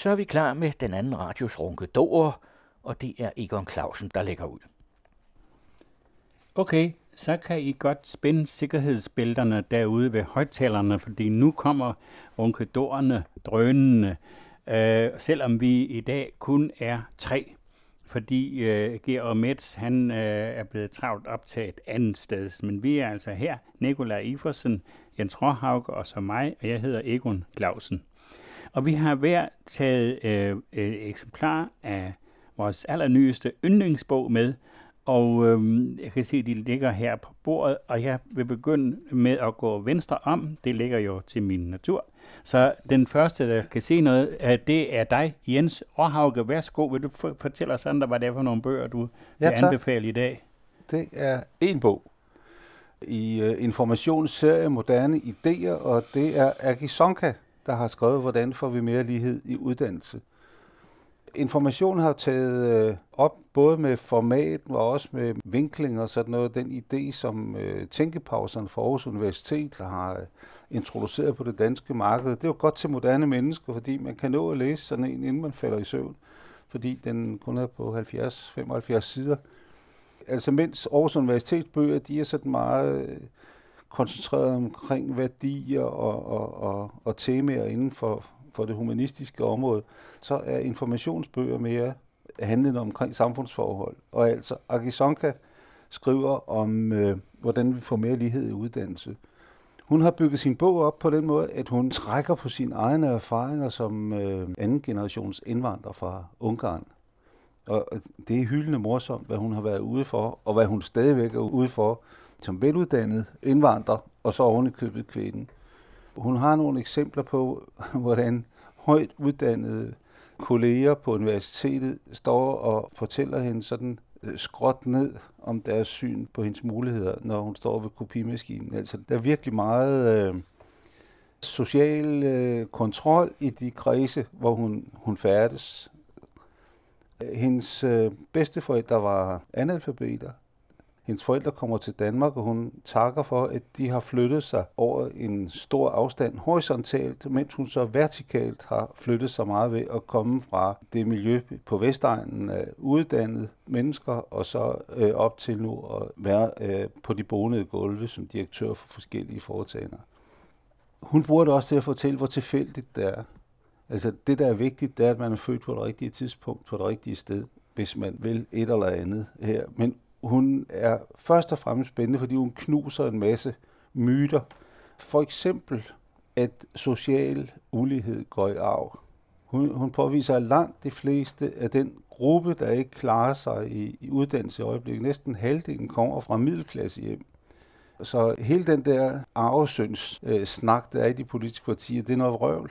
Så er vi klar med den anden radios runkedor, og det er Egon Clausen, der lægger ud. Okay, så kan I godt spænde sikkerhedsbælterne derude ved højtalerne, fordi nu kommer runkedorerne drønende, øh, selvom vi i dag kun er tre fordi øh, Georg Metz, han øh, er blevet travlt optaget andet sted. Men vi er altså her, Nikolaj Iversen, Jens Råhaug og så mig, og jeg hedder Egon Clausen. Og vi har hver taget øh, et eksemplar af vores allernyeste yndlingsbog med, og øh, jeg kan se, at de ligger her på bordet, og jeg vil begynde med at gå venstre om. Det ligger jo til min natur. Så den første, der kan se noget, det er dig, Jens Råhauge. Værsgo, vil du fortælle os andre, hvad det er for nogle bøger, du vil ja, anbefale i dag? Det er en bog i uh, informationsserie Moderne Idéer, og det er Agi Sonka, der har skrevet, hvordan får vi mere lighed i uddannelse. Information har taget øh, op både med format og også med vinkling og sådan noget. Den idé, som øh, tænkepauserne fra Aarhus Universitet har øh, introduceret på det danske marked, det er jo godt til moderne mennesker, fordi man kan nå at læse sådan en, inden man falder i søvn, fordi den kun er på 70-75 sider. Altså mens Aarhus Universitets bøger, de er sådan meget koncentreret omkring værdier og, og, og, og temaer inden for, for det humanistiske område, så er informationsbøger mere handlende omkring samfundsforhold. Og altså Agisonka skriver om, øh, hvordan vi får mere lighed i uddannelse. Hun har bygget sin bog op på den måde, at hun trækker på sine egne erfaringer som øh, anden generations indvandrer fra Ungarn. Og det er hyldende morsomt, hvad hun har været ude for, og hvad hun stadigvæk er ude for som veluddannet indvandrer, og så oven i købet kvinden. Hun har nogle eksempler på, hvordan højt uddannede kolleger på universitetet står og fortæller hende sådan øh, skråt ned om deres syn på hendes muligheder, når hun står ved kopimaskinen. Altså, der er virkelig meget øh, social øh, kontrol i de kredse, hvor hun, hun færdes. Hendes øh, bedsteforældre var analfabeter, hendes forældre kommer til Danmark, og hun takker for, at de har flyttet sig over en stor afstand horisontalt, mens hun så vertikalt har flyttet sig meget ved at komme fra det miljø på Vestegnen af uddannede mennesker, og så øh, op til nu at være øh, på de bonede gulve som direktør for forskellige foretagender. Hun bruger det også til at fortælle, hvor tilfældigt det er. Altså det, der er vigtigt, det er, at man er født på det rigtige tidspunkt, på det rigtige sted, hvis man vil et eller andet her. Men hun er først og fremmest spændende, fordi hun knuser en masse myter. For eksempel, at social ulighed går i arv. Hun, hun påviser, at langt de fleste af den gruppe, der ikke klarer sig i, i uddannelse i øjeblikket, næsten halvdelen kommer fra middelklasse hjem. Så hele den der arvesøns øh, snak, der er i de politiske partier, det er noget vrøvl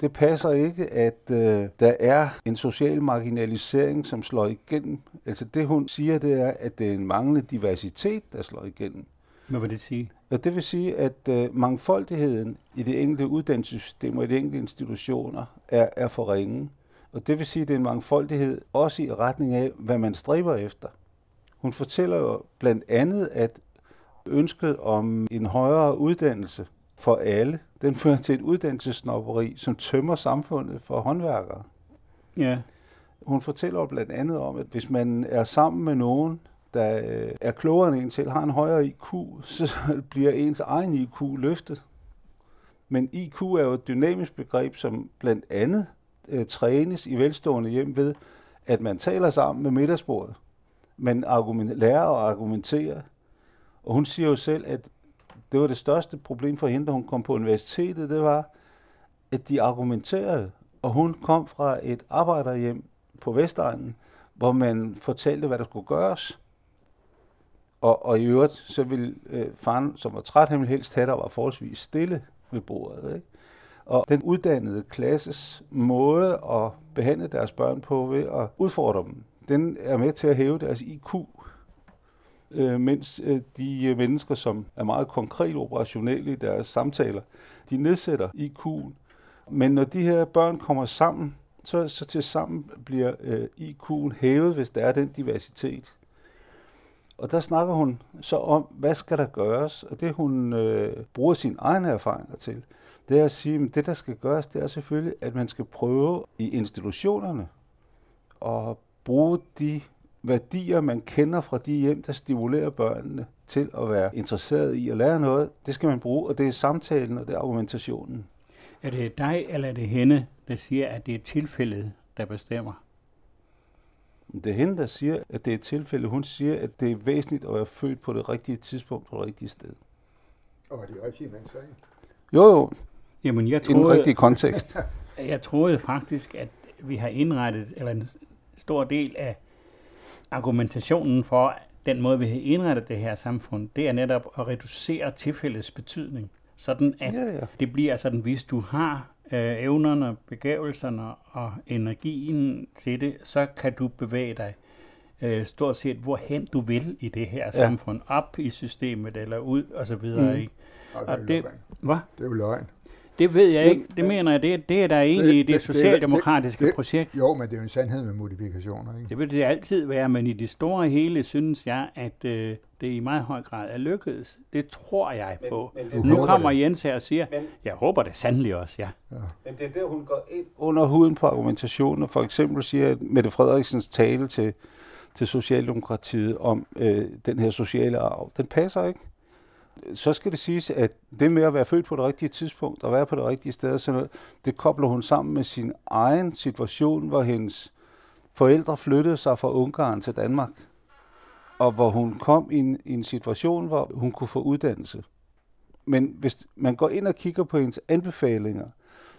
det passer ikke, at øh, der er en social marginalisering, som slår igennem. Altså det, hun siger, det er, at det er en manglende diversitet, der slår igennem. Hvad vil det sige? Og det vil sige, at øh, mangfoldigheden i det enkelte uddannelsessystem og i de enkelte institutioner er, er for ringe. Og det vil sige, at det er en mangfoldighed også i retning af, hvad man stræber efter. Hun fortæller jo blandt andet, at ønsket om en højere uddannelse for alle, den fører til et uddannelsesnopperi, som tømmer samfundet for håndværkere. Ja. Hun fortæller blandt andet om, at hvis man er sammen med nogen, der øh, er klogere end en selv, har en højere IQ, så bliver ens egen IQ løftet. Men IQ er jo et dynamisk begreb, som blandt andet øh, trænes i velstående hjem ved, at man taler sammen med middagsbordet. Man argument, lærer at argumentere. Og hun siger jo selv, at det var det største problem for hende, da hun kom på universitetet, det var, at de argumenterede, og hun kom fra et arbejderhjem på Vestegnen, hvor man fortalte, hvad der skulle gøres. Og, og i øvrigt, så ville øh, faren, som var træt, han ville helst have, der var forholdsvis stille ved bordet. Ikke? Og den uddannede klasses måde at behandle deres børn på ved at udfordre dem, den er med til at hæve deres IQ øh, mens øh, de øh, mennesker, som er meget konkret operationelle i deres samtaler, de nedsætter IQ'en. Men når de her børn kommer sammen, så, så til sammen bliver øh, IQ'en hævet, hvis der er den diversitet. Og der snakker hun så om, hvad skal der gøres? Og det hun øh, bruger sine egne erfaringer til, det er at sige, at det der skal gøres, det er selvfølgelig, at man skal prøve i institutionerne at bruge de værdier, man kender fra de hjem, der stimulerer børnene til at være interesseret i at lære noget. Det skal man bruge, og det er samtalen, og det er argumentationen. Er det dig, eller er det hende, der siger, at det er tilfældet, der bestemmer? Det er hende, der siger, at det er et tilfælde. Hun siger, at det er væsentligt at være født på det rigtige tidspunkt på det rigtige sted. Og er de rigtige mennesker, ikke? Jo, jo, Jamen, jeg i den troede, rigtige kontekst. jeg troede faktisk, at vi har indrettet, eller en stor del af argumentationen for den måde, vi har indrettet det her samfund, det er netop at reducere tilfældets betydning. Sådan at Ja, ja. det bliver sådan, hvis du har øh, evnerne, begævelserne og energien til det, så kan du bevæge dig øh, stort set hvorhen du vil i det her Ja. samfund. Op i systemet eller ud og så videre. Mm. Og det, er det, løgn. hvad? det er jo løgn. Det ved jeg Men- ikke. Det mener jeg, det, det er der egentlig det, det, det socialdemokratiske det- projekt. Jo, men det er jo en sandhed med modifikationer, ikke? Det vil det altid være, men i det store hele synes jeg, at øh, det i meget høj grad er lykkedes. Det tror jeg på. men Du nu kommer det. Jens her og siger, Men- jeg håber det sandelig også, ja. Men det er der, hun går ind under huden på argumentationen. For eksempel siger at Mette Frederiksens tale til, til Socialdemokratiet om øh, den her sociale arv. Den passer ikke. Så skal det siges, at det med at være født på det rigtige tidspunkt og være på det rigtige sted, og sådan noget, det kobler hun sammen med sin egen situation, hvor hendes forældre flyttede sig fra Ungarn til Danmark. Og hvor hun kom i en, i en situation, hvor hun kunne få uddannelse. Men hvis man går ind og kigger på hendes anbefalinger,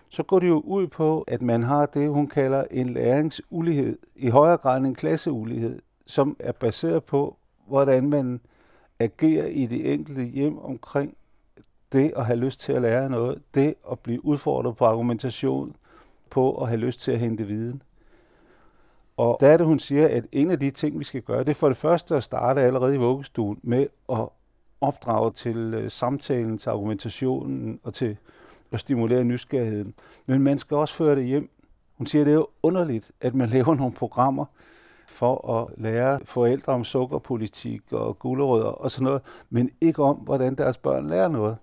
så går det jo ud på, at man har det, hun kalder en læringsulighed, i højere grad end en klasseulighed, som er baseret på, hvordan man agere i det enkelte hjem omkring det at have lyst til at lære noget, det at blive udfordret på argumentation, på at have lyst til at hente viden. Og der er det, hun siger, at en af de ting, vi skal gøre, det er for det første at starte allerede i vuggestuen med at opdrage til øh, samtalen, til argumentationen og til at stimulere nysgerrigheden. Men man skal også føre det hjem. Hun siger, at det er jo underligt, at man laver nogle programmer for at lære forældre om sukkerpolitik og gulerødder og sådan noget, men ikke om, hvordan deres børn lærer noget.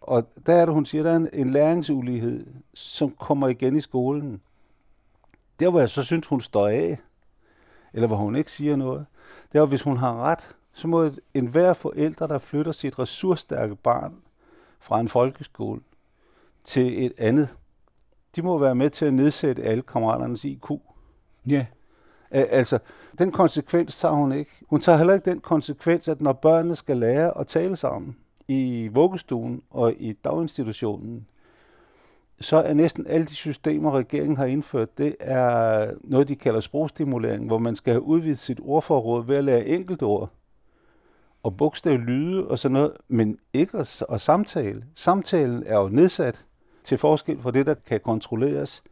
Og der er det, hun siger, der er en, en læringsulighed, som kommer igen i skolen. Der, hvor jeg så synes, hun står af, eller hvor hun ikke siger noget, det er, hvis hun har ret, så må enhver forælder, der flytter sit ressourcestærke barn fra en folkeskole til et andet, de må være med til at nedsætte alle kammeraternes IQ. Ja, Altså, den konsekvens tager hun ikke. Hun tager heller ikke den konsekvens, at når børnene skal lære at tale sammen i vuggestuen og i daginstitutionen, så er næsten alle de systemer, regeringen har indført, det er noget, de kalder sprogstimulering, hvor man skal have udvidet sit ordforråd ved at lære enkeltord og bogstavlyde og sådan noget, men ikke at, at samtale. Samtalen er jo nedsat til forskel fra det, der kan kontrolleres.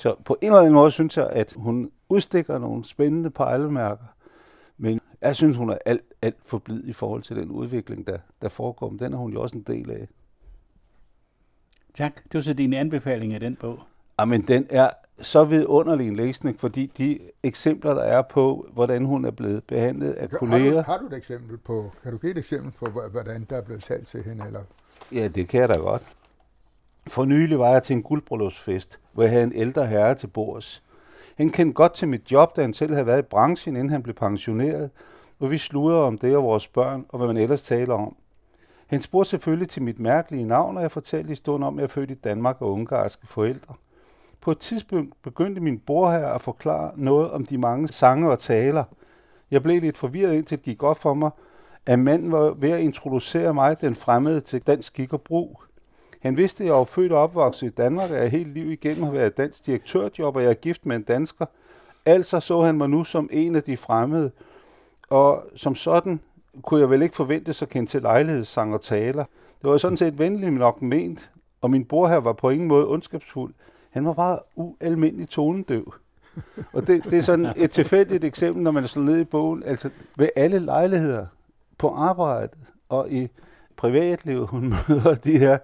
Så på en eller anden måde synes jeg, at hun udstikker nogle spændende pejlemærker, men jeg synes, hun er alt, alt for blid i forhold til den udvikling, der, der foregår. Men den er hun jo også en del af. tak. Det var så din anbefaling af den bog. Jamen, den er så vidunderlig en læsning, fordi de eksempler, der er på, hvordan hun er blevet behandlet af Har du, kolleger, har du et eksempel på, kan du give et eksempel på, hvordan der er blevet talt til hende? Eller? Ja, det kan jeg da godt. For nylig var jeg til en guldbryllupsfest, hvor jeg havde en ældre herre til bords. Han kendte godt til mit job, da han selv havde været i branchen, inden han blev pensioneret, og vi sludrede om det og vores børn, og hvad man ellers taler om. Han spurgte selvfølgelig til mit mærkelige navn, og jeg fortalte historien om, at jeg er født i Danmark og ungarske forældre. På et tidspunkt begyndte min bror her at forklare noget om de mange sange og taler. Jeg blev lidt forvirret, indtil det gik op for mig, at manden var ved at introducere mig, den fremmede, til dansk skik og brug. Han vidste, at jeg var født og opvokset i Danmark, og jeg hele liv igennem har været dansk direktørjob, og jeg er gift med en dansker. Altså så han mig nu som en af de fremmede, og som sådan kunne jeg vel ikke forvente sig kendt til lejlighedssang og taler. Det var sådan set venligt nok ment, og min bror her var på ingen måde ondskabsfuld. Han var bare ualmindelig tonedøv. Og det, det er sådan et tilfældigt eksempel, når man er slået ned i bogen. Altså ved alle lejligheder på arbejde og i privatlivet, hun møder de her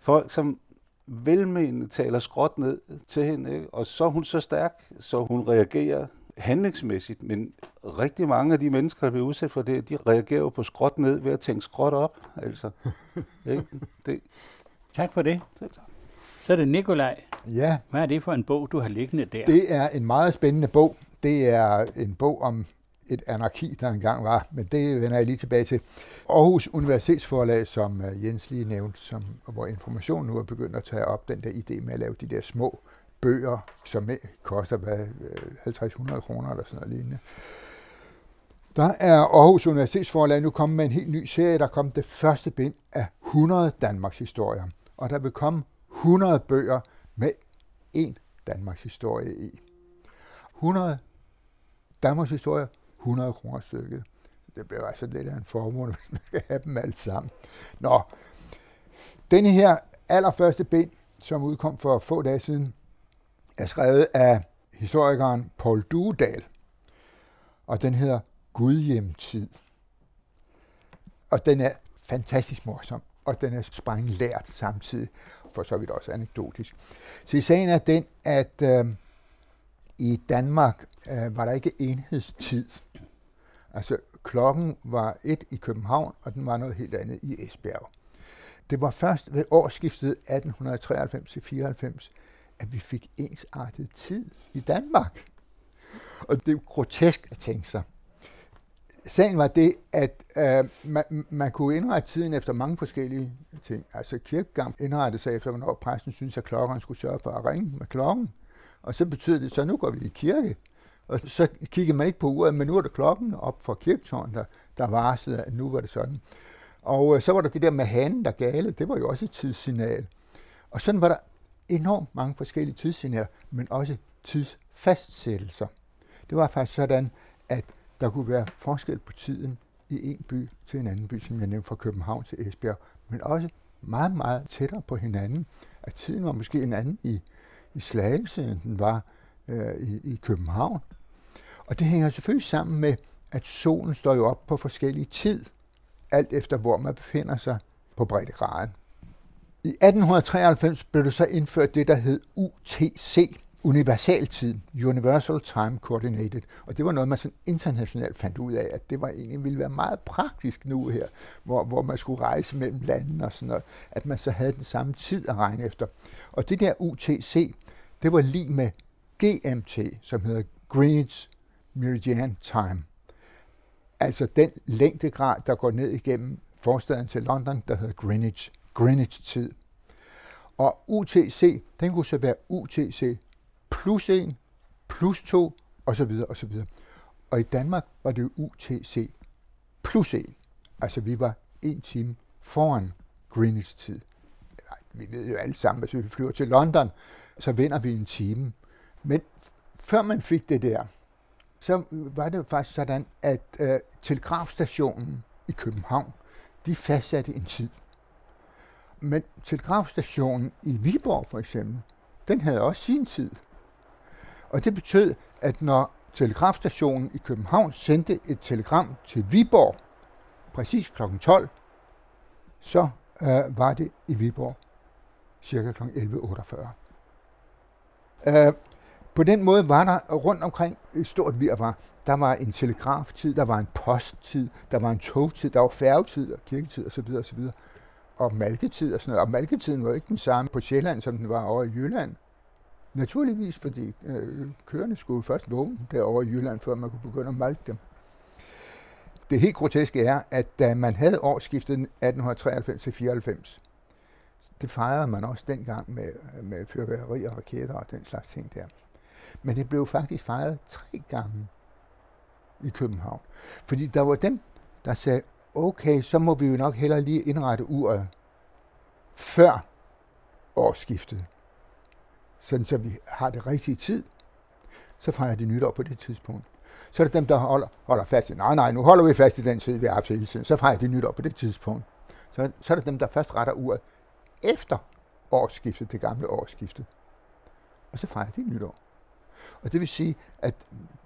folk, som velmenende taler skråt ned til hende, ikke? og så er hun så stærk, så hun reagerer handlingsmæssigt, men rigtig mange af de mennesker, der bliver udsat for det, de reagerer jo på skråt ned ved at tænke skråt op, altså. Ikke? Det, Tak for det. Selv tak. Så er det Nikolaj. Ja, Hvad er det for en bog, du har liggende der? det er en meget spændende bog. Det er en bog om et anarki, der engang var, men det vender jeg lige tilbage til. Aarhus Universitetsforlag, som øh, Jens lige nævnte, som, hvor information nu er begyndt at tage op den der idé med at lave de der små bøger, som koster hvad, øh, 50-100 kroner eller sådan noget lignende. Der er Aarhus Universitetsforlag nu kommet med en helt ny serie, der kom det første bind af 100 Danmarks historier. Og der vil komme 100 bøger med en Danmarks historie i. 100 Danmarks historie, 100 kroner stykket. Det bliver altså lidt af en formue, hvis man skal have dem alle sammen. Nå, denne her allerførste bind, som udkom for få dage siden, er skrevet af historikeren Paul Duedal, og den hedder Gudhjemtid. Og den er fantastisk morsom, og den er sprænglært samtidig, for så vidt også anekdotisk. Så i sagen er den, at øh, i Danmark øh, var der ikke enhedstid. Altså klokken var et i København, og den var noget helt andet i Esbjerg. Det var først ved årsskiftet 1893-94, at vi fik ensartet tid i Danmark. Og det er jo grotesk at tænke sig. Sagen var det, at øh, man, man kunne indrette tiden efter mange forskellige ting. Altså kirkegang indrettede sig efter, hvornår præsten synes, at klokkeren skulle sørge for at ringe med klokken. Og så betød det, så nu går vi i kirke. Og så kiggede man ikke på uret, men nu er det klokken op for kirketårnet, der, der varslede, at nu var det sådan. Og øh, så var der det der med hanen, der gale. Det var jo også et tidssignal. Og sådan var der enormt mange forskellige tidssignaler, men også tidsfastsættelser. Det var faktisk sådan, at der kunne være forskel på tiden i en by til en anden by, som jeg nævnte fra København til Esbjerg, men også meget, meget tættere på hinanden. At tiden var måske en anden i, i Slagelse, end den var øh, i, i København. Og det hænger selvfølgelig sammen med, at solen står jo op på forskellige tid, alt efter hvor man befinder sig på breddegraden. I 1893 blev det så indført det, der hed UTC, universaltid, Universal Time Coordinated, og det var noget, man sådan internationalt fandt ud af, at det var egentlig ville være meget praktisk nu her, hvor, hvor man skulle rejse mellem landene og sådan noget, at man så havde den samme tid at regne efter. Og det der UTC, det var lige med GMT, som hedder Greenwich Meridian Time. Altså den længdegrad, der går ned igennem forstaden til London, der hedder Greenwich, Greenwich-tid. Og UTC, den kunne så være UTC plus 1, plus 2, og så videre, og så videre. Og i Danmark var det jo UTC plus 1. Altså vi var en time foran Greenwich-tid. Vi ved jo alle sammen, at hvis vi flyver til London, så vinder vi en time. Men før man fik det der, så var det faktisk sådan, at øh, telegrafstationen i København, de fastsatte en tid. Men telegrafstationen i Viborg for eksempel, den havde også sin tid. Og det betød, at når telegrafstationen i København sendte et telegram til Viborg, præcis kl. 12, så øh, var det i Viborg cirka kl. 11.48. Øh, på den måde var der rundt omkring et stort virvar. Der var en telegraftid, der var en posttid, der var en togtid, der var færgetid og kirketid osv. osv. Og malketid og sådan noget. Og malketiden var ikke den samme på Sjælland, som den var over i Jylland. Naturligvis, fordi øh, køerne skulle først vågne derovre i Jylland, før man kunne begynde at malke dem. Det helt groteske er, at da man havde årsskiftet 1893-94, det fejrede man også dengang med, med fyrværkeri og raketter og den slags ting der. Men det blev faktisk fejret tre gange i København. Fordi der var dem, der sagde, okay, så må vi jo nok heller lige indrette uret før årsskiftet. Sådan så vi har det rigtige tid. Så fejrer de nytår på det tidspunkt. Så er det dem, der holder, holder fast i, nej, nej, nu holder vi fast i den tid, vi har haft hele tiden. Så fejrer de nytår på det tidspunkt. Så, så er det dem, der først retter uret efter årsskiftet, det gamle årsskiftet. Og så fejrer de nytår. Og det vil sige, at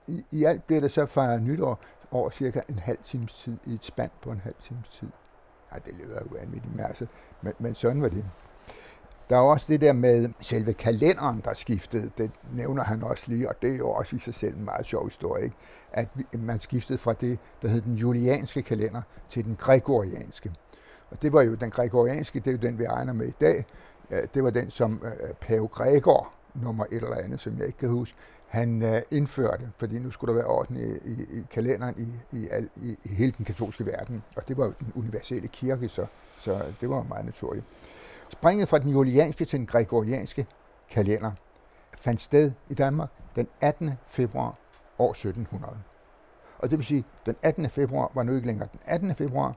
i, i alt bliver det så fejret nytår over cirka en halv times tid, i et spand på en halv times tid. Ja, det lyder jo vanvittigt, men, altså, men, men sådan var det. Der er også det der med selve kalenderen, der skiftede. Det nævner han også lige, og det er jo også i sig selv en meget sjov historie. Ikke? At man skiftede fra det, der hed den julianske kalender, til den gregorianske. Og det var jo den gregorianske, det er jo den, vi regner med i dag. Det var den, som øh, Pave Gregor, nummer et eller andet, som jeg ikke kan huske, han øh, indførte, fordi nu skulle der være orden i, i, i kalenderen i, i, al, i, i hele den katolske verden. Og det var jo den universelle kirke, så, så det var meget naturligt. Springet fra den julianske til den gregorianske kalender fandt sted i Danmark den 18. februar år 1700. Og det vil sige, at den 18. februar var nu ikke længere den 18. februar,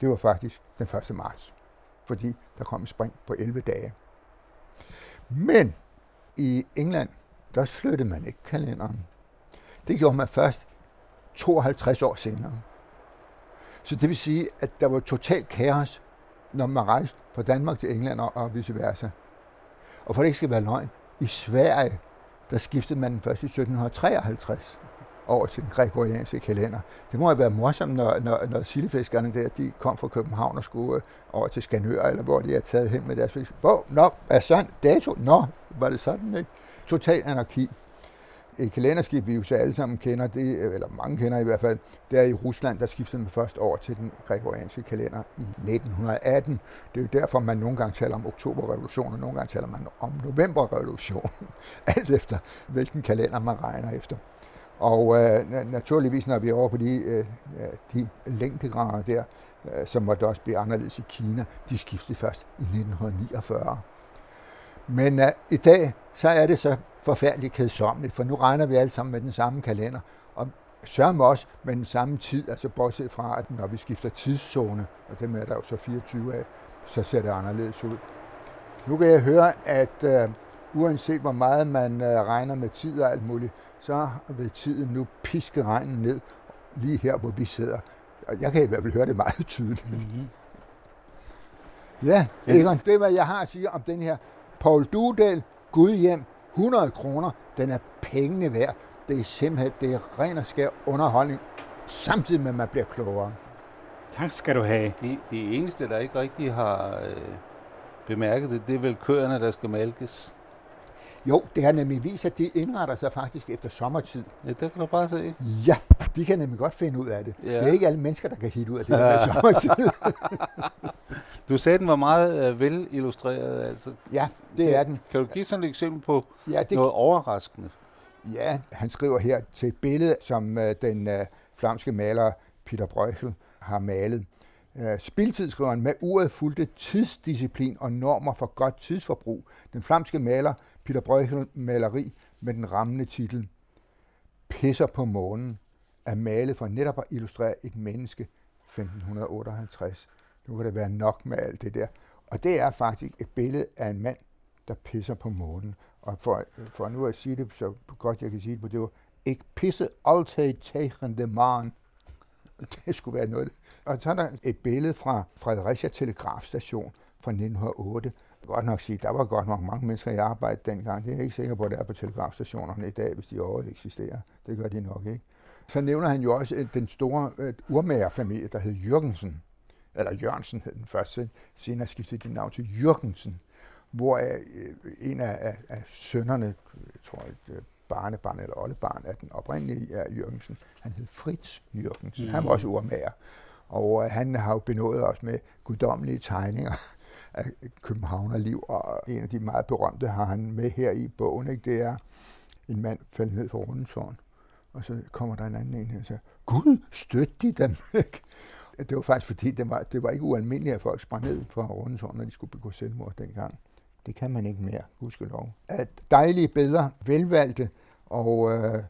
det var faktisk den 1. marts, fordi der kom et spring på 11 dage. Men i England, der flyttede man ikke kalenderen. Det gjorde man først 52 år senere. Så det vil sige, at der var totalt kaos, når man rejste fra Danmark til England og vice versa. Og for det ikke skal være løgn, i Sverige, der skiftede man den først i 1753 over til den gregorianske kalender. Det må have været morsomt, når, når, når sildefiskerne der, de kom fra København og skulle øh, over til Skanør, eller hvor de er taget hen med deres fisk. Hvor? Nå, er sådan dato? Nå, var det sådan, ikke? Total anarki. Et kalenderskib, vi jo så alle sammen kender, det, øh, eller mange kender i hvert fald, det er i Rusland, der skiftede man først over til den gregorianske kalender i 1918. Det er jo derfor, man nogle gange taler om oktoberrevolutionen, og nogle gange taler man om novemberrevolutionen, alt efter hvilken kalender man regner efter. Og øh, naturligvis, når vi er over på de, øh, de længdegrader der, øh, som måtte også blive anderledes i Kina, de skiftede først i 1949. Men øh, i dag, så er det så forfærdeligt kedsommeligt, for nu regner vi alle sammen med den samme kalender, og sørger også med den samme tid, altså bortset fra, at når vi skifter tidszone, og dem er der jo så 24 af, så ser det anderledes ud. Nu kan jeg høre, at øh, uanset hvor meget man øh, regner med tid og alt muligt, så vil tiden nu piske regnen ned lige her, hvor vi sidder. Og jeg kan i hvert fald høre det meget tydeligt. Mm-hmm. Ja, Egon, det er, hvad jeg har at sige om den her Paul Dudel Gudhjem 100 kroner. Den er pengene værd. Det er simpelthen det er ren og skær underholdning, samtidig med, at man bliver klogere. Tak skal du have. De, de eneste, der ikke rigtig har øh, bemærket det, det er vel køerne, der skal malkes. Jo, det har nemlig vist, at de indretter sig faktisk efter sommertid. Ja, det kan du bare se. Ja, de kan nemlig godt finde ud af det. Ja. Det er ikke alle mennesker, der kan hitte ud af det her sommertid. du sagde, den var meget uh, vel illustreret. Altså. Ja, det er den. Kan du give sådan et eksempel på ja, det... noget overraskende? Ja, han skriver her til et billede, som uh, den uh, flamske maler Peter Breuchel har malet. Spiltid skriver han, med uret fulgte tidsdisciplin og normer for godt tidsforbrug. Den flamske maler Peter Breuchel maleri med den rammende titel Pisser på månen er malet for netop at illustrere et menneske 1558. Nu kan det være nok med alt det der. Og det er faktisk et billede af en mand, der pisser på månen. Og for, for nu at sige det så godt jeg kan sige det på det var, ikke pisse altid tegen de man. Det skulle være noget. Og så er der et billede fra Fredericia Telegrafstation fra 1908, godt nok sige, der var godt nok mange mennesker i arbejde dengang. Det er jeg ikke sikker på, at det er på telegrafstationerne i dag, hvis de overhovedet eksisterer. Det gør de nok ikke. Så nævner han jo også den store uh, urmagerfamilie, der hed Jørgensen. Eller Jørgensen hed den første, senere skiftede de navn til Jørgensen. Hvor uh, en af, af, af sønnerne, jeg tror et barnebarn eller oldebarn af den oprindelige af Jørgensen, han hed Fritz Jørgensen. Mm. Han var også urmager. Og han har jo benået os med guddommelige tegninger af københavnerliv, og en af de meget berømte har han med her i bogen, ikke? det er en mand faldt ned fra Rundetårn, og så kommer der en anden en her og siger, Gud, støt de dem, ikke? Det var faktisk fordi, det var, det var ikke ualmindeligt, at folk sprang ned fra Rundetårn, når de skulle begå selvmord dengang. Det kan man ikke mere, lov. At dejlige billeder, velvalgte, og øh,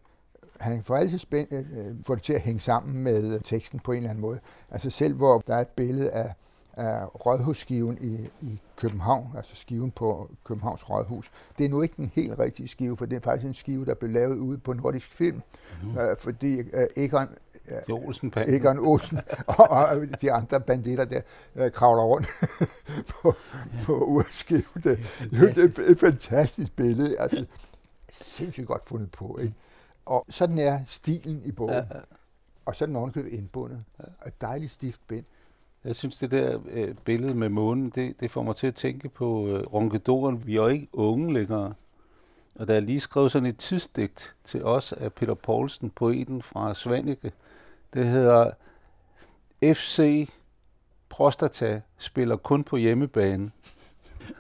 han får altid spænd, øh, øh, får det til at hænge sammen med teksten på en eller anden måde. Altså selv hvor der er et billede af af rådhusskiven i, i København, altså skiven på Københavns Rådhus. Det er nu ikke den helt rigtige skive, for det er faktisk en skive, der blev lavet ude på Nordisk Film, mm. øh, fordi øh, Egon, øh, Olsen Egon Olsen og, og de andre banditter der øh, kravler rundt på, ja. på urskiven. Det, det, er et fantastisk billede. Altså, sindssygt godt fundet på. Ikke? Og sådan er stilen i bogen. Ja, ja. Og så er den ovenkøbet indbundet. Ja. Et dejligt stift bind. Jeg synes, det der øh, billede med månen, det, det får mig til at tænke på øh, ronkedoren. Vi er jo ikke unge længere. Og der er lige skrevet sådan et tidsdigt til os af Peter Poulsen, poeten fra Svanike. Det hedder FC prostata spiller kun på hjemmebane.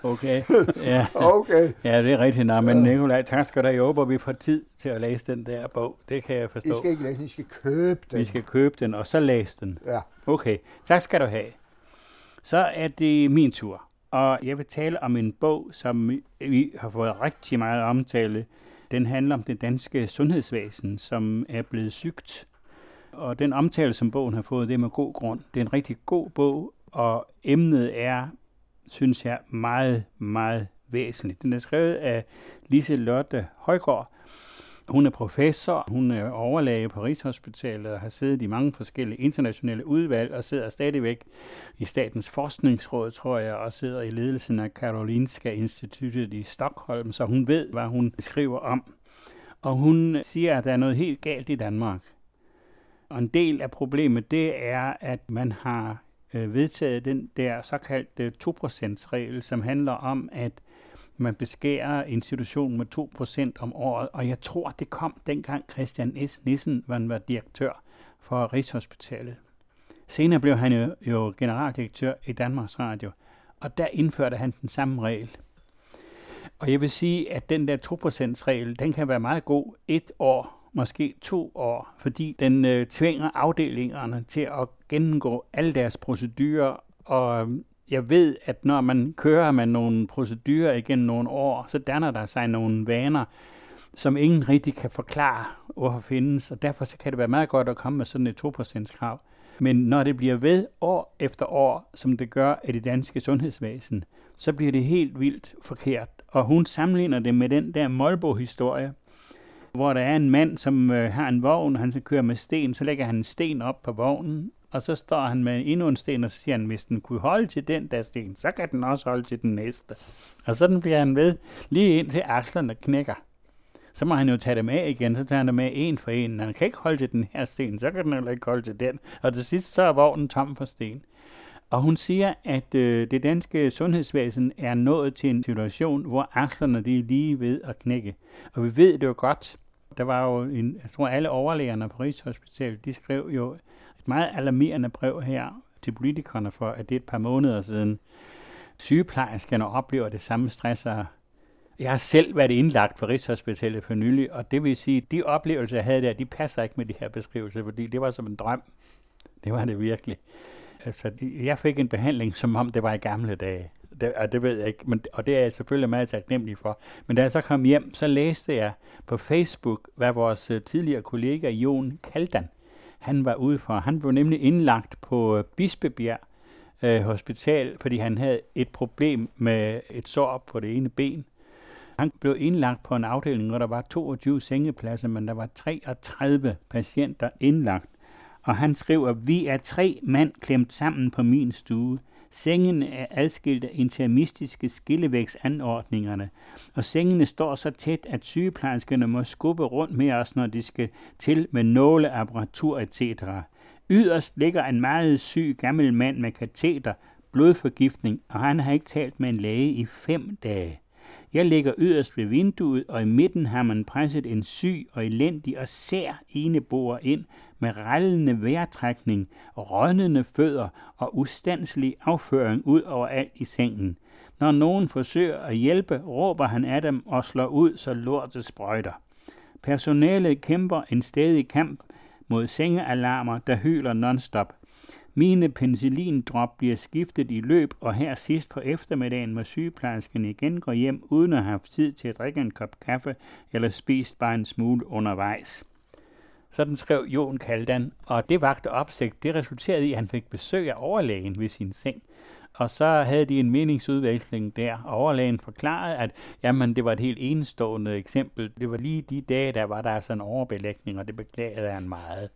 Okay. Ja. Okay. ja, det er rigtigt. Nå, men Nikolaj, tak skal du. Jeg håber, vi får tid til at læse den der bog. Det kan jeg I forstå. skal ikke læse, I skal købe den. Vi skal købe den, og så læse den. Ja. Okay, tak skal du have. Så er det min tur, og jeg vil tale om en bog, som vi har fået rigtig meget omtale. Den handler om det danske sundhedsvæsen, som er blevet sygt. Og den omtale, som bogen har fået, det er med god grund. Det er en rigtig god bog, og emnet er, synes jeg, meget, meget væsentligt. Den er skrevet af Lise Lotte Højgaard, hun er professor, hun er overlæge på Rigshospitalet og har siddet i mange forskellige internationale udvalg og sidder stadigvæk i Statens Forskningsråd, tror jeg, og sidder i ledelsen af Karolinska Instituttet i Stockholm, så hun ved, hvad hun skriver om. Og hun siger, at der er noget helt galt i Danmark. Og en del af problemet, det er, at man har øh, vedtaget den der såkaldte 2%-regel, som handler om, at man beskærer institutionen med 2% om året, og jeg tror, det kom dengang Christian S. Nissen var, var direktør for Rigshospitalet. Senere blev han jo, jo generaldirektør i Danmarks Radio, og der indførte han den samme regel. Og jeg vil sige, at den der 2%-regel, den kan være meget god et år, måske to år, fordi den øh, tvinger afdelingerne til at gennemgå alle deres procedurer, og øhm, jeg ved, at når man kører med nogle procedurer igennem nogle år, så danner der sig nogle vaner, som ingen rigtig kan forklare, hvorfor findes, og derfor så kan det være meget godt at komme med sådan et 2%-krav. Men når det bliver ved år efter år, som det gør i det danske sundhedsvæsen, så bliver det helt vildt forkert. Og hun sammenligner det med den der Molbo-historie, hvor der er en mand, som øh, har en vogn, og han skal køre med sten, så lægger han en sten op på vognen, og så står han med endnu en sten, og så siger han, hvis den kunne holde til den der sten, så kan den også holde til den næste. Og sådan bliver han ved, lige indtil akslerne knækker. Så må han jo tage dem af igen, så tager han dem af en for en. Han kan ikke holde til den her sten, så kan den heller ikke holde til den. Og til sidst så er vognen tom for sten. Og hun siger, at øh, det danske sundhedsvæsen er nået til en situation, hvor akslerne de er lige ved at knække. Og vi ved det jo godt. Der var jo, en, jeg tror alle overlægerne på Rigshospitalet, de skrev jo et meget alarmerende brev her til politikerne for, at det er et par måneder siden. Sygeplejerskerne oplever det samme stress, og jeg har selv været indlagt på Rigshospitalet for nylig, og det vil sige, at de oplevelser, jeg havde der, de passer ikke med de her beskrivelser, fordi det var som en drøm. Det var det virkelig. Altså, jeg fik en behandling, som om det var i gamle dage. Det, og det ved jeg ikke, men, og det er jeg selvfølgelig meget taknemmelig for. Men da jeg så kom hjem, så læste jeg på Facebook, hvad vores øh, tidligere kollega Jon Kaldan, han var ude for. Han blev nemlig indlagt på øh, Bispebjerg øh, Hospital, fordi han havde et problem med et sår på det ene ben. Han blev indlagt på en afdeling, hvor der var 22 sengepladser, men der var 33 patienter indlagt. Og han skriver, vi er tre mand klemt sammen på min stue. Sengene er adskilt af intermistiske skillevægsanordningerne, og sengene står så tæt, at sygeplejerskerne må skubbe rundt med os, når de skal til med nåleapparatur etc. Yderst ligger en meget syg gammel mand med kateter, blodforgiftning, og han har ikke talt med en læge i fem dage. Jeg ligger yderst ved vinduet, og i midten har man presset en syg og elendig og sær eneboer ind med rallende vejrtrækning, rødnende fødder og ustandslig afføring ud over alt i sengen. Når nogen forsøger at hjælpe, råber han af dem og slår ud, så lortet sprøjter. Personalet kæmper en stedig kamp mod sengealarmer, der hyler nonstop. Mine penicillindrop bliver skiftet i løb, og her sidst på eftermiddagen må sygeplejersken igen gå hjem, uden at have haft tid til at drikke en kop kaffe eller spist bare en smule undervejs. Sådan skrev Jon Kaldan, og det vagte opsigt. Det resulterede i, at han fik besøg af overlægen ved sin seng. Og så havde de en meningsudveksling der, overlægen forklarede, at jamen, det var et helt enestående eksempel. Det var lige de dage, der var der sådan en overbelægning, og det beklagede han meget.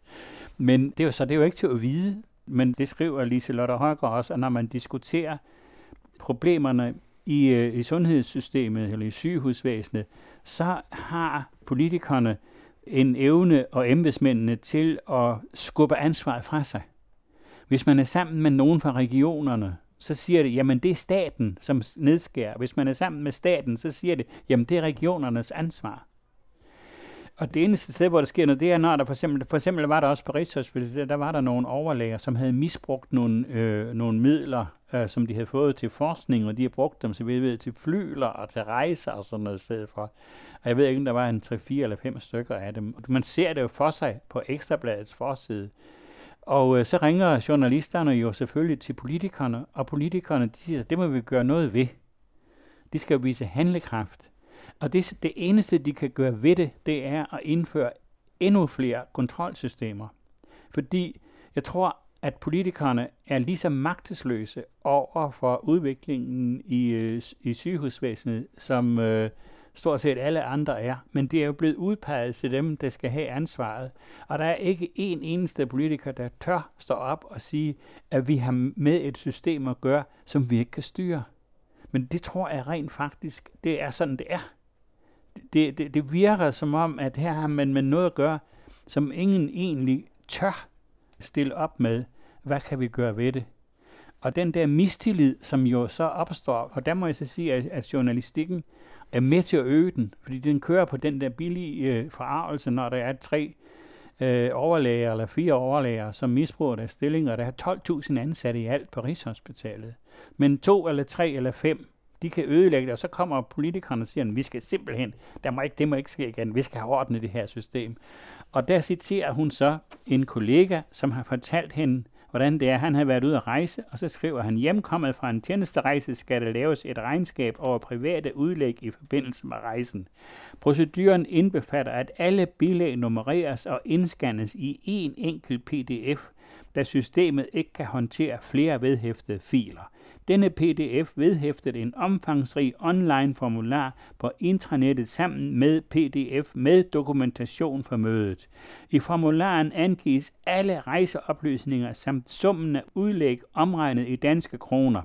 Men det er jo, så det er jo ikke til at vide, men det skriver Liselotte Højgaard også, at når man diskuterer problemerne i, øh, i sundhedssystemet eller i sygehusvæsenet, så har politikerne en evne og embedsmændene til at skubbe ansvaret fra sig. Hvis man er sammen med nogen fra regionerne, så siger det, jamen det er staten, som nedskærer. Hvis man er sammen med staten, så siger det, jamen det er regionernes ansvar. Og det eneste sted, hvor der sker noget, det er, når der for eksempel, for eksempel var der også på Rigshospitalet, der var der nogle overlæger, som havde misbrugt nogle, øh, nogle midler, øh, som de havde fået til forskning, og de har brugt dem så vi ved, til flyler og til rejser og sådan noget sted for. Og jeg ved ikke, om der var en 3, 4 eller 5 stykker af dem. Man ser det jo for sig på Ekstrabladets forside. Og øh, så ringer journalisterne jo selvfølgelig til politikerne, og politikerne de siger, at det må vi gøre noget ved. De skal jo vise handlekraft. Og det, det eneste, de kan gøre ved det, det er at indføre endnu flere kontrolsystemer. Fordi jeg tror, at politikerne er lige så magtesløse over for udviklingen i, øh, i sygehusvæsenet, som øh, stort set alle andre er. Men det er jo blevet udpeget til dem, der skal have ansvaret. Og der er ikke en eneste politiker, der tør stå op og sige, at vi har med et system at gøre, som vi ikke kan styre. Men det tror jeg rent faktisk, det er sådan, det er. Det, det, det virker som om, at her har man med noget at gøre, som ingen egentlig tør stille op med. Hvad kan vi gøre ved det? Og den der mistillid, som jo så opstår, og der må jeg så sige, at, at journalistikken er med til at øge den, fordi den kører på den der billige øh, forarvelse, når der er tre øh, overlæger eller fire overlæger, som misbruger deres stillinger. Der er 12.000 ansatte i alt på Rigshospitalet. Men to eller tre eller fem, de kan ødelægge det, og så kommer politikerne og siger, at vi skal simpelthen, der må ikke, det må ikke ske igen, vi skal have orden i det her system. Og der citerer hun så en kollega, som har fortalt hende, hvordan det er, han har været ude at rejse, og så skriver han, hjemkommet fra en tjenesterejse skal der laves et regnskab over private udlæg i forbindelse med rejsen. Proceduren indbefatter, at alle bilag nummereres og indscannes i en enkelt pdf, da systemet ikke kan håndtere flere vedhæftede filer. Denne pdf vedhæftet en omfangsrig online formular på intranettet sammen med pdf med dokumentation for mødet. I formularen angives alle rejseoplysninger samt summen af udlæg omregnet i danske kroner.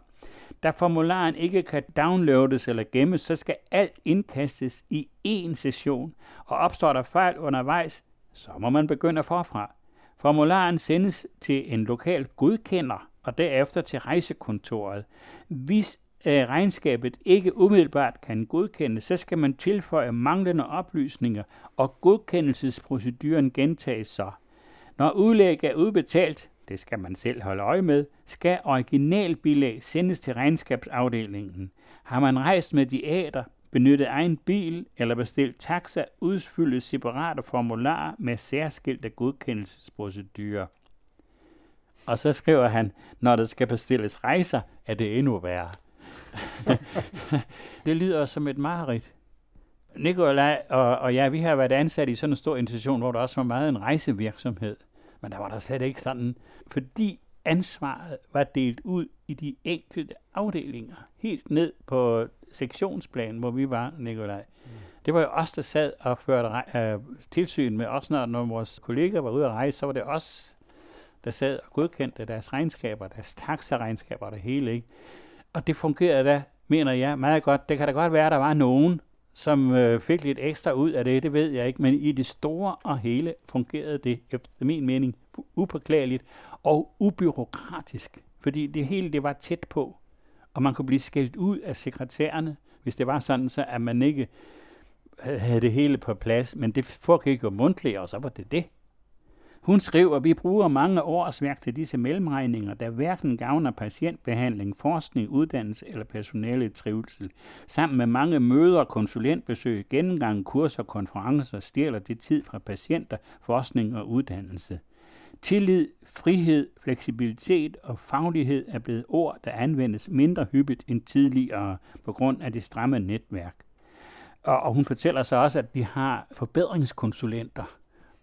Da formularen ikke kan downloades eller gemmes, så skal alt indkastes i én session, og opstår der fejl undervejs, så må man begynde forfra. Formularen sendes til en lokal godkender, og derefter til rejsekontoret. Hvis øh, regnskabet ikke umiddelbart kan godkendes, så skal man tilføje manglende oplysninger, og godkendelsesproceduren gentages så. Når udlæg er udbetalt, det skal man selv holde øje med, skal originalbilag sendes til regnskabsafdelingen. Har man rejst med diæter, benyttet egen bil eller bestilt taxa, udfyldes separate formularer med særskilte godkendelsesprocedurer. Og så skriver han, når der skal bestilles rejser, er det endnu værre. det lyder som et mareridt. Nikolaj og, og jeg, vi har været ansat i sådan en stor institution, hvor der også var meget en rejsevirksomhed. Men der var der slet ikke sådan, fordi ansvaret var delt ud i de enkelte afdelinger. Helt ned på sektionsplan, hvor vi var, Nikolaj. Mm. Det var jo os, der sad og førte uh, tilsyn med os, når, når vores kolleger var ude at rejse, så var det os, der sad og godkendte deres regnskaber, deres taxaregnskaber og det hele. Ikke? Og det fungerede da, mener jeg, meget godt. Det kan da godt være, at der var nogen, som øh, fik lidt ekstra ud af det, det ved jeg ikke, men i det store og hele fungerede det, efter min mening, upåklageligt og ubyråkratisk, fordi det hele det var tæt på, og man kunne blive skældt ud af sekretærerne, hvis det var sådan, så at man ikke havde det hele på plads, men det foregik jo mundtligt, og så var det det. Hun skriver, at vi bruger mange årsværk til disse mellemregninger, der hverken gavner patientbehandling, forskning, uddannelse eller personale trivsel. Sammen med mange møder, konsulentbesøg, gennemgang, kurser og konferencer stjæler det tid fra patienter, forskning og uddannelse. Tillid, frihed, fleksibilitet og faglighed er blevet ord, der anvendes mindre hyppigt end tidligere på grund af det stramme netværk. Og hun fortæller så også, at de har forbedringskonsulenter,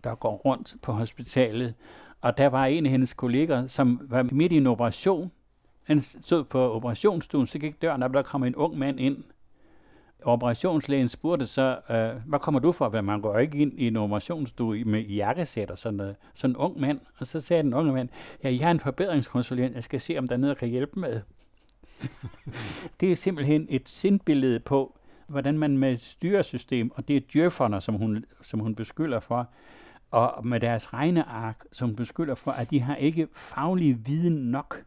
der går rundt på hospitalet. Og der var en af hendes kolleger, som var midt i en operation. Han stod på operationsstuen, så gik døren op, der kom en ung mand ind. Operationslægen spurgte så, øh, hvad kommer du for? Man går ikke ind i en operationsstue med jakkesæt og sådan noget. Sådan en ung mand. Og så sagde den unge mand, ja, jeg er en forbedringskonsulent, jeg skal se, om der er noget, jeg kan hjælpe med. det er simpelthen et sindbillede på, hvordan man med styresystem, og det er djøfferne, som hun, som hun beskylder for, og med deres regneark, som beskylder for, at de har ikke faglig viden nok.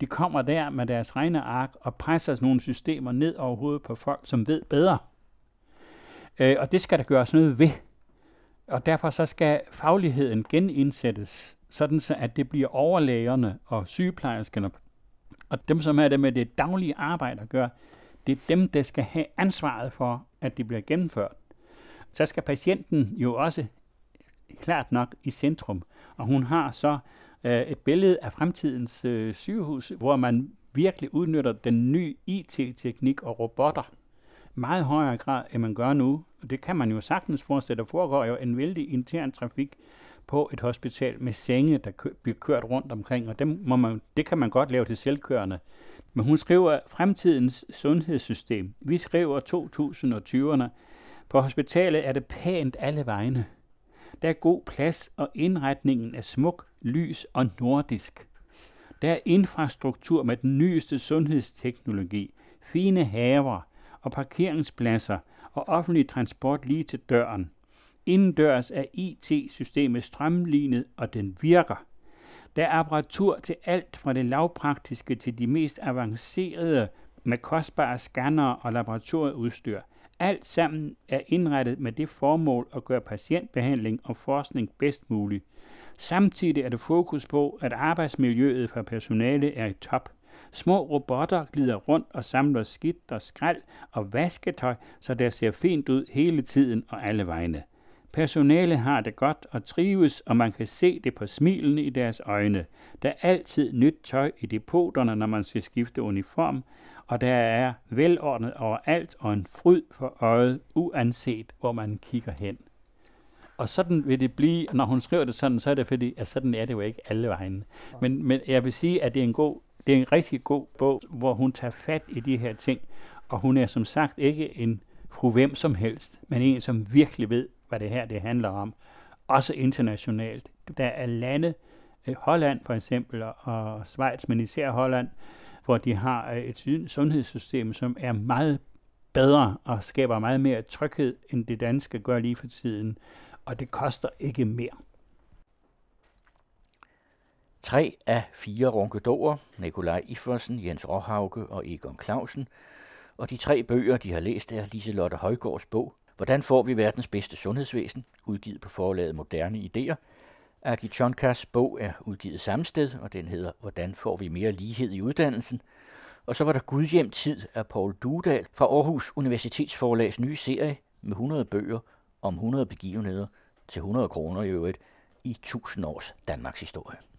De kommer der med deres regneark og presser nogle systemer ned over hovedet på folk, som ved bedre. Øh, og det skal der gøres noget ved. Og derfor så skal fagligheden genindsættes, sådan så at det bliver overlægerne og sygeplejerskerne, og dem, som er det med det daglige arbejde at gøre, det er dem, der skal have ansvaret for, at det bliver gennemført. Så skal patienten jo også klart nok i centrum, og hun har så øh, et billede af fremtidens øh, sygehus, hvor man virkelig udnytter den nye IT-teknik og robotter meget højere grad, end man gør nu. Og det kan man jo sagtens forestille. Der foregår jo en vældig intern trafik på et hospital med senge, der kø- bliver kørt rundt omkring, og dem må man, det kan man godt lave til selvkørende. Men hun skriver fremtidens sundhedssystem. Vi skriver 2020'erne. På hospitalet er det pænt alle vegne. Der er god plads, og indretningen er smuk, lys og nordisk. Der er infrastruktur med den nyeste sundhedsteknologi, fine haver og parkeringspladser og offentlig transport lige til døren. Indendørs er IT-systemet strømlignet, og den virker. Der er apparatur til alt fra det lavpraktiske til de mest avancerede med kostbare scanner og laboratorieudstyr. Alt sammen er indrettet med det formål at gøre patientbehandling og forskning bedst muligt. Samtidig er det fokus på, at arbejdsmiljøet for personale er i top. Små robotter glider rundt og samler skidt og skrald og vasketøj, så der ser fint ud hele tiden og alle vegne. Personale har det godt og trives, og man kan se det på smilene i deres øjne. Der er altid nyt tøj i depoterne, når man skal skifte uniform, og der er velordnet overalt og en fryd for øjet, uanset hvor man kigger hen. Og sådan vil det blive, når hun skriver det sådan, så er det fordi, at sådan er det jo ikke alle vegne. Men, men jeg vil sige, at det er en god, det er en rigtig god bog, hvor hun tager fat i de her ting, og hun er som sagt ikke en fru hvem som helst, men en, som virkelig ved, hvad det her det handler om. Også internationalt. Der er lande, øh, Holland for eksempel, og Schweiz, men især Holland, hvor de har øh, et sundhedssystem, som er meget bedre og skaber meget mere tryghed, end det danske gør lige for tiden. Og det koster ikke mere. Tre af fire ronkedorer, Nikolaj Iversen, Jens Råhauke og Egon Clausen, og de tre bøger, de har læst, er Liselotte Højgaards bog Hvordan får vi verdens bedste sundhedsvæsen, udgivet på forlaget Moderne Ideer, Agi Chonkas bog er udgivet samme sted, og den hedder Hvordan får vi mere lighed i uddannelsen. Og så var der Gudhjem Tid af Paul Dudal fra Aarhus Universitetsforlags nye serie med 100 bøger om 100 begivenheder til 100 kroner i øvrigt i 1000 års Danmarks historie.